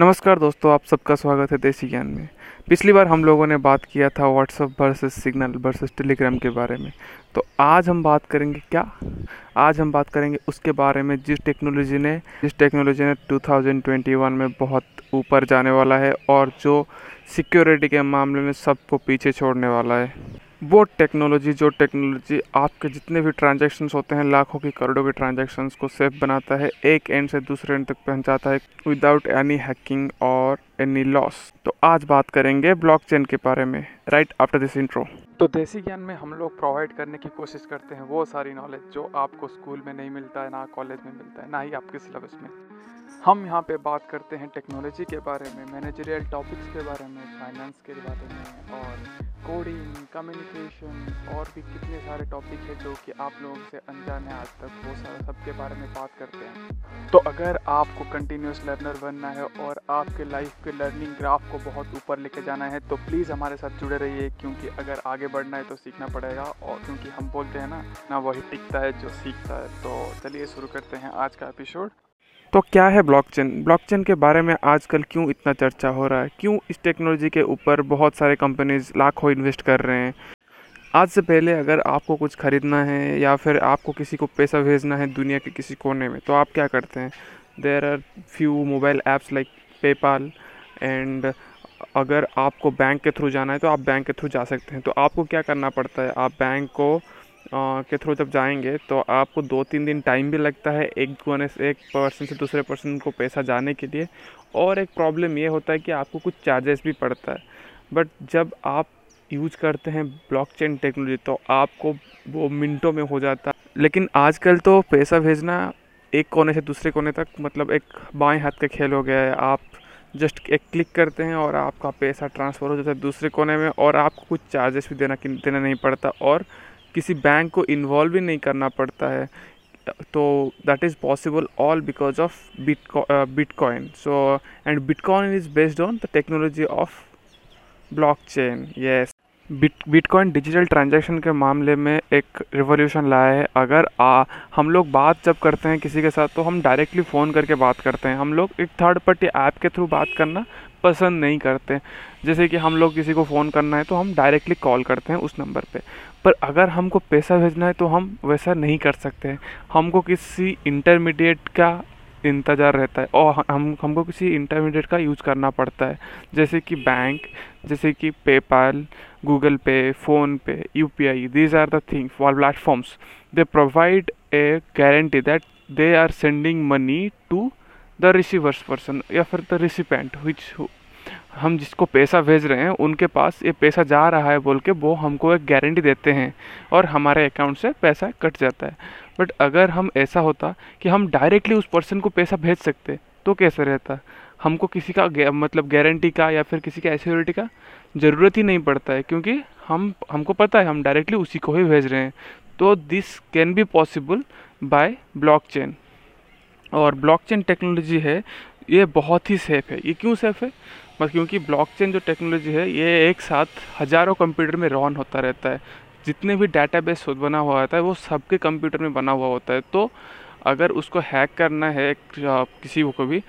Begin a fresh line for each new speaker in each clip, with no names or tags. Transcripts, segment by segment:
नमस्कार दोस्तों, आप सबका स्वागत है देसी ज्ञान में। पिछली बार हम लोगों ने बात किया था WhatsApp versus Signal versus Telegram के बारे में। तो आज हम बात करेंगे क्या? आज हम बात करेंगे उसके बारे में जिस टेक्नोलॉजी ने, जिस टेक्नोलॉजी ने 2021 में बहुत ऊपर जाने वाला है और जो सिक्योरिटी के मामले में सबको पीछे छोड़ने वाला है। वो टेक्नोलॉजी जो टेक्नोलॉजी आपके जितने भी ट्रांजेक्शन्स होते हैं, लाखों की करोड़ों के ट्रांजेक्शन्स को सेफ़ बनाता है, एक एंड से दूसरे एंड तक पहुंचाता है विदाउट एनी हैकिंग और एनी लॉस तो आज बात करेंगे ब्लॉकचेन के बारे में राइट आफ्टर दिस इंट्रो तो देसी ज्ञान में हम लोग प्रोवाइड करने की कोशिश करते हैं वो सारी नॉलेज जो आपको स्कूल में नहीं मिलता है, ना कॉलेज में मिलता है, ना ही आपके सिलेबस में। हम यहाँ पे बात करते हैं टेक्नोलॉजी के बारे में मैनेजरियल टॉपिक्स के बारे में फाइनेंस के बारे में, और कोडिंग कम्युनिकेशन और भी कितने सारे टॉपिक है जो कि आप लोगों से अनजान है आज तक, वो सारा सब के बारे में बात करते हैं। तो अगर आपको कंटिन्यूस लर्नर बनना है और आपके लाइफ के लर्निंग ग्राफ को बहुत ऊपर लेके जाना है तो प्लीज़ हमारे साथ जुड़े रहिए, क्योंकि अगर आगे बढ़ना है तो सीखना पड़ेगा, और क्योंकि हम बोलते हैं ना ना वही टिकता है जो सीखता है। तो चलिए शुरू करते हैं आज का एपिसोड तो क्या है ब्लॉकचेन ब्लॉकचेन के बारे में आजकल क्यों इतना चर्चा हो रहा है? क्यों इस टेक्नोलॉजी के ऊपर बहुत सारे कंपनीज़ लाखों इन्वेस्ट कर रहे हैं? आज से पहले अगर आपको कुछ ख़रीदना है या फिर आपको किसी को पैसा भेजना है दुनिया के किसी कोने में तो आप क्या करते हैं? There are few mobile apps like PayPal and अगर आपको बैंक के थ्रू जाना है तो आप बैंक के थ्रू जा सकते हैं। तो आपको क्या करना पड़ता है? आप बैंक को के थ्रू जब जाएँगे तो आपको दो तीन दिन टाइम भी लगता है एक से, एक पर्सन से दूसरे पर्सन को पैसा जाने के लिए। और एक प्रॉब्लम ये होता है कि आपको कुछ चार्जेस भी पड़ता है। बट जब आप यूज़ करते हैं ब्लॉकचेन टेक्नोलॉजी तो आपको वो मिनटों में हो जाता है। लेकिन आजकल तो पैसा भेजना एक कोने से दूसरे कोने तक मतलब एक बाएँ हाथ का खेल हो गया है। आप जस्ट एक क्लिक करते हैं और आपका पैसा ट्रांसफ़र हो जाता है दूसरे कोने में और आपको कुछ चार्जेस भी देना देना नहीं पड़ता। और किसी बैंक को इन्वॉल्व भी नहीं करना पड़ता है तो that is possible all because of bitcoin so and bitcoin is based on the technology of blockchain yes bit bitcoin digital transaction के मामले में एक रिवोल्यूशन लाया है। अगर आ, हम लोग बात जब करते हैं किसी के साथ तो हम डायरेक्टली फ़ोन करके बात करते हैं। हम लोग एक थर्ड पार्टी ऐप के थ्रू बात करना पसंद नहीं करते जैसे कि हम लोग किसी को फ़ोन करना है तो हम डायरेक्टली कॉल करते हैं उस नंबर पे। पर अगर हमको पैसा भेजना है तो हम वैसा नहीं कर सकते हमको किसी इंटरमीडिएट का इंतज़ार रहता है और हम, हमको किसी इंटरमीडिएट का यूज़ करना पड़ता है। जैसे कि बैंक जैसे कि PayPal Google Pay PhonePe U P I these are the four platforms they provide a guarantee that they are sending money to the receivers person या फिर द रिसिपेंट विच हम जिसको पैसा भेज रहे हैं, उनके पास ये पैसा जा रहा है बोल के, वो हमको एक गारंटी देते हैं और हमारे अकाउंट से पैसा कट जाता है। बट अगर हम ऐसा होता कि हम डायरेक्टली उस पर्सन को पैसा भेज सकते तो कैसे रहता? हमको किसी का मतलब गारंटी का या फिर किसी का एश्योरिटी का ज़रूरत ही नहीं पड़ता है, क्योंकि हम, हमको पता है, हम डायरेक्टली उसी को ही भेज रहे हैं। तो this can be possible by blockchain और ब्लॉकचेन टेक्नोलॉजी है, ये बहुत ही सेफ़ है। ये क्यों सेफ़ है? बस क्योंकि ब्लॉकचेन जो टेक्नोलॉजी है, ये एक साथ हज़ारों कंप्यूटर में रन होता रहता है। जितने भी डाटा बेस बना हुआ होता है, वो सबके कंप्यूटर में बना हुआ होता है। तो अगर उसको हैक करना है किसी को भी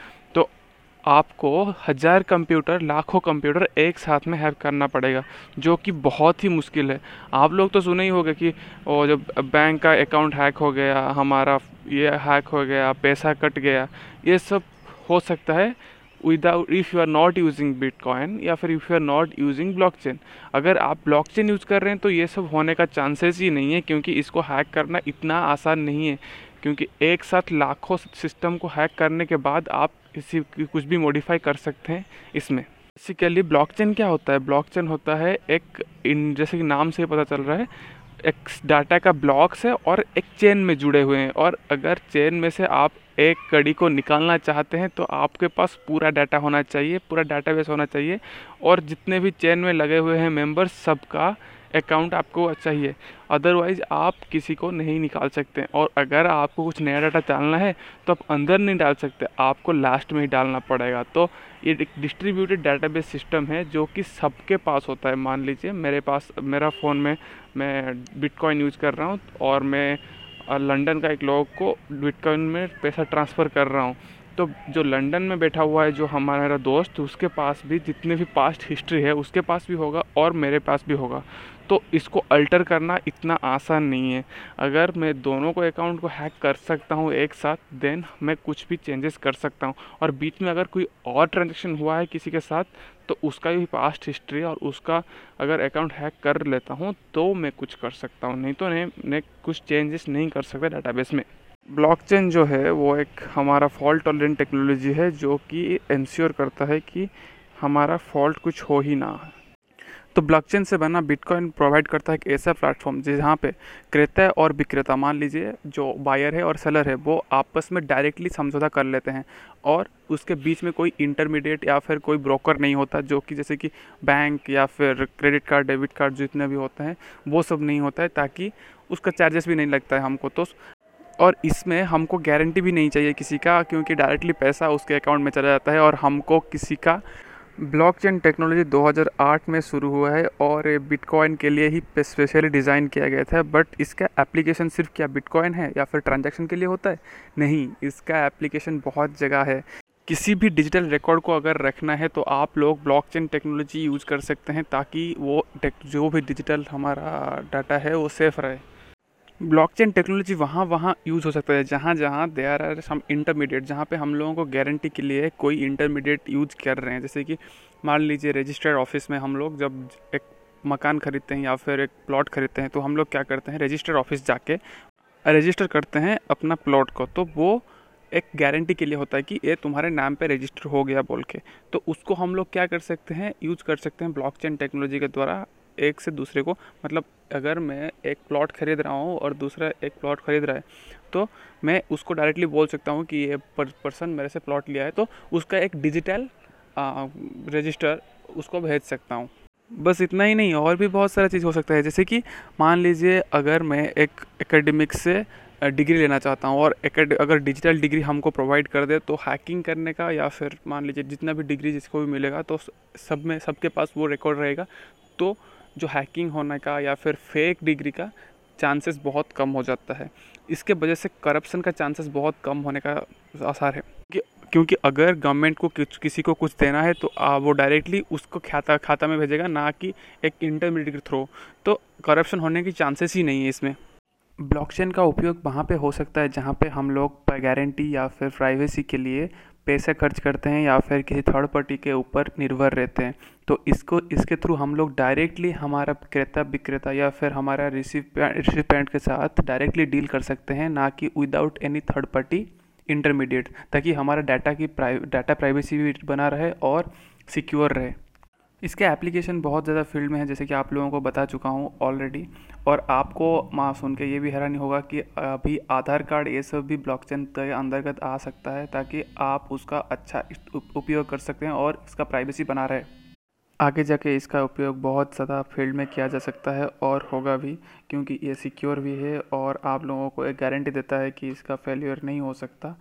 आपको हज़ार कंप्यूटर, लाखों कंप्यूटर एक साथ में हैक करना पड़ेगा, जो कि बहुत ही मुश्किल है। आप लोग तो सुने ही होगा कि वो जब बैंक का अकाउंट हैक हो गया, हमारा ये हैक हो गया, पैसा कट गया, ये सब हो सकता है without if you are not using bitcoin या फिर if you are not using blockchain अगर आप ब्लॉकचेन यूज़ कर रहे हैं तो ये सब होने का चांसेस ही नहीं है, क्योंकि इसको हैक करना इतना आसान नहीं है, क्योंकि एक साथ लाखों सिस्टम को हैक करने के बाद आप इसी कुछ भी मॉडिफाई कर सकते हैं इसमें। बेसिकली ब्लॉकचेन क्या होता है? ब्लॉकचेन होता है एक इन, जैसे कि नाम से पता चल रहा है, एक डाटा का ब्लॉक्स है और एक चेन में जुड़े हुए हैं। और अगर चेन में से आप एक कड़ी को निकालना चाहते हैं तो आपके पास पूरा डाटा होना चाहिए, पूरा डाटाबेस होना चाहिए। और जितने भी चेन में लगे हुए हैं मेंबर्स सबका अकाउंट आपको चाहिए अदरवाइज़ आप किसी को नहीं निकाल सकते। और अगर आपको कुछ नया डाटा डालना है तो आप अंदर नहीं डाल सकते। आपको लास्ट में ही डालना पड़ेगा। तो ये डिस्ट्रीब्यूटेड डाटाबेस सिस्टम है, जो कि सबके पास होता है। मान लीजिए, मेरे पास, मेरा फ़ोन में मैं बिटकॉइन यूज़ कर रहा हूँ, और मैं लंदन का एक लोग को बिटकॉइन में पैसा ट्रांसफ़र कर रहा हूँ। तो जो लंदन में बैठा हुआ है, जो हमारा दोस्त, उसके पास भी जितने भी पास्ट हिस्ट्री है, उसके पास भी होगा, और मेरे पास भी होगा। तो इसको अल्टर करना इतना आसान नहीं है। अगर मैं दोनों को अकाउंट को हैक कर सकता हूँ एक साथ देन मैं कुछ भी चेंजेस कर सकता हूँ। और बीच में अगर कोई और ट्रांजेक्शन हुआ है किसी के साथ तो उसका भी पास्ट हिस्ट्री और उसका अगर अकाउंट हैक कर लेता हूँ तो मैं कुछ कर सकता हूँ। नहीं तो नहीं, मैं कुछ चेंजेस नहीं कर सकता डाटाबेस में। ब्लॉकचेन जो है, वो एक हमारा फॉल्ट टॉलरेंट टेक्नोलॉजी है, जो कि इंश्योर करता है कि हमारा फॉल्ट कुछ हो ही ना। तो ब्लॉकचेन से बना बिटकॉइन प्रोवाइड करता है एक ऐसा प्लेटफॉर्म जहाँ पे क्रेता और विक्रेता, मान लीजिए जो बायर है और सेलर है, वो आपस में डायरेक्टली समझौता कर लेते हैं और उसके बीच में कोई इंटरमीडिएट या फिर कोई ब्रोकर नहीं होता जो कि जैसे कि बैंक या फिर क्रेडिट कार्ड डेबिट कार्ड जितने भी होते हैं, वो सब नहीं होता है ताकि उसका चार्जेस भी नहीं लगता है हमको तो। और इसमें हमको गारंटी भी नहीं चाहिए किसी का क्योंकि डायरेक्टली पैसा उसके अकाउंट में चला जाता है और हमको किसी का ब्लॉकचेन टेक्नोलॉजी 2008 में शुरू हुआ है और बिटकॉइन के लिए ही स्पेशली डिज़ाइन किया गया था, बट इसका एप्लीकेशन सिर्फ़ क्या बिटकॉइन है या फिर ट्रांजैक्शन के लिए होता है? नहीं, इसका एप्लीकेशन बहुत जगह है। किसी भी डिजिटल रिकॉर्ड को अगर रखना है तो आप लोग ब्लॉकचेन टेक्नोलॉजी यूज़ कर सकते हैं ताकि वो जो भी डिजिटल हमारा डाटा है वो सेफ़ रहे। ब्लॉकचेन टेक्नोलॉजी वहाँ वहाँ यूज़ हो सकता है। जहाँ जहाँ they are are some intermediate जहाँ पे हम लोगों को गारंटी के लिए कोई इंटरमीडिएट यूज़ कर रहे हैं। जैसे कि मान लीजिए रजिस्टर्ड ऑफ़िस में हम लोग जब एक मकान खरीदते हैं या फिर एक प्लॉट खरीदते हैं तो हम लोग क्या करते हैं? रजिस्टर्ड ऑफ़िस जाके रजिस्टर करते हैं अपना प्लॉट को। तो वो एक गारंटी के लिए होता है कि ये तुम्हारे नाम पे रजिस्टर हो गया बोल के। तो उसको हम लोग क्या कर सकते हैं? यूज़ कर सकते हैं ब्लॉकचेन टेक्नोलॉजी के द्वारा एक से दूसरे को। मतलब अगर मैं एक प्लॉट खरीद रहा हूँ और दूसरा एक प्लॉट खरीद रहा है तो मैं उसको डायरेक्टली बोल सकता हूँ कि ये पर्सन मेरे से प्लॉट लिया है तो उसका एक डिजिटल रजिस्टर उसको भेज सकता हूँ। बस इतना ही नहीं, और भी बहुत सारा चीज़ हो सकता है। जैसे कि मान लीजिए अगर मैं एक एकेडमिक से डिग्री लेना चाहता हूँ और अगर डिजिटल डिग्री हमको प्रोवाइड कर दे तो हैकिंग करने का या फिर मान लीजिए जितना भी डिग्री जिसको भी मिलेगा तो सब में, सबके पास वो रिकॉर्ड रहेगा। तो जो हैकिंग होने का या फिर फेक डिग्री का चांसेस बहुत कम हो जाता है। इसके वजह से करप्शन का चांसेस बहुत कम होने का आसार है। क्योंकि अगर गवर्नमेंट को किसी को कुछ देना है तो आ, वो डायरेक्टली उसको खाता खाता में भेजेगा ना कि एक इंटरमीडिएट के थ्रू तो करप्शन होने की चांसेस ही नहीं है इसमें। ब्लॉकचेन का उपयोग वहाँ पे हो सकता है जहाँ पे हम लोग गारंटी या फिर प्राइवेसी के लिए पैसे खर्च करते हैं या फिर किसी थर्ड पार्टी के ऊपर निर्भर रहते हैं। तो इसको, इसके थ्रू हम लोग डायरेक्टली हमारा क्रेता विक्रेता या फिर हमारा रिसिप रिसिपेंट के साथ डायरेक्टली डील कर सकते हैं, ना कि without any third party intermediate ताकि हमारा डाटा की प्राइ डाटा प्राइवेसी भी बना रहे और सिक्योर रहे। इसके एप्लीकेशन बहुत ज़्यादा फ़ील्ड में है, जैसे कि आप लोगों को बता चुका हूँ ऑलरेडी और आपको माँ सुन के ये भी हैरानी होगा कि अभी आधार कार्ड ये सब भी ब्लॉकचेन के अंतर्गत आ सकता है, ताकि आप उसका अच्छा उपयोग कर सकते हैं और इसका प्राइवेसी बना रहे। आगे जाके इसका उपयोग बहुत ज़्यादा फ़ील्ड में किया जा सकता है और होगा भी, क्योंकि ये सिक्योर भी है और आप लोगों को एक गारंटी देता है कि इसका फेल्योर नहीं हो सकता।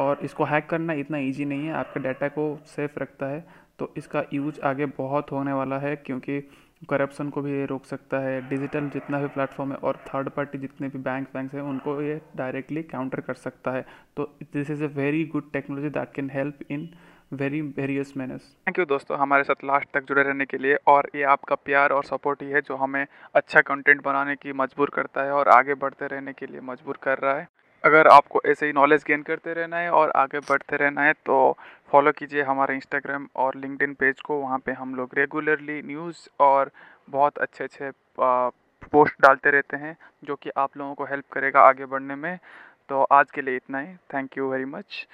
और इसको हैक करना इतना इजी नहीं है, आपके डाटा को सेफ़ रखता है। तो इसका यूज़ आगे बहुत होने वाला है क्योंकि करप्शन को भी ये रोक सकता है। डिजिटल जितना भी प्लेटफॉर्म है और थर्ड पार्टी जितने भी बैंक बैंक हैं, उनको ये डायरेक्टली काउंटर कर सकता है। तो this is a very good technology that can help in very various manners thank you दोस्तों हमारे साथ लास्ट तक जुड़े रहने के लिए और ये आपका प्यार और सपोर्ट ही है जो हमें अच्छा कंटेंट बनाने की मजबूर करता है और आगे बढ़ते रहने के लिए मजबूर कर रहा है। अगर आपको ऐसे ही नॉलेज गेन करते रहना है और आगे बढ़ते रहना है तो फॉलो कीजिए हमारे इंस्टाग्राम और लिंकड पेज को। वहाँ पे हम लोग रेगुलरली न्यूज़ और बहुत अच्छे अच्छे पोस्ट डालते रहते हैं, जो कि आप लोगों को हेल्प करेगा आगे बढ़ने में। तो आज के लिए इतना ही। Thank you very much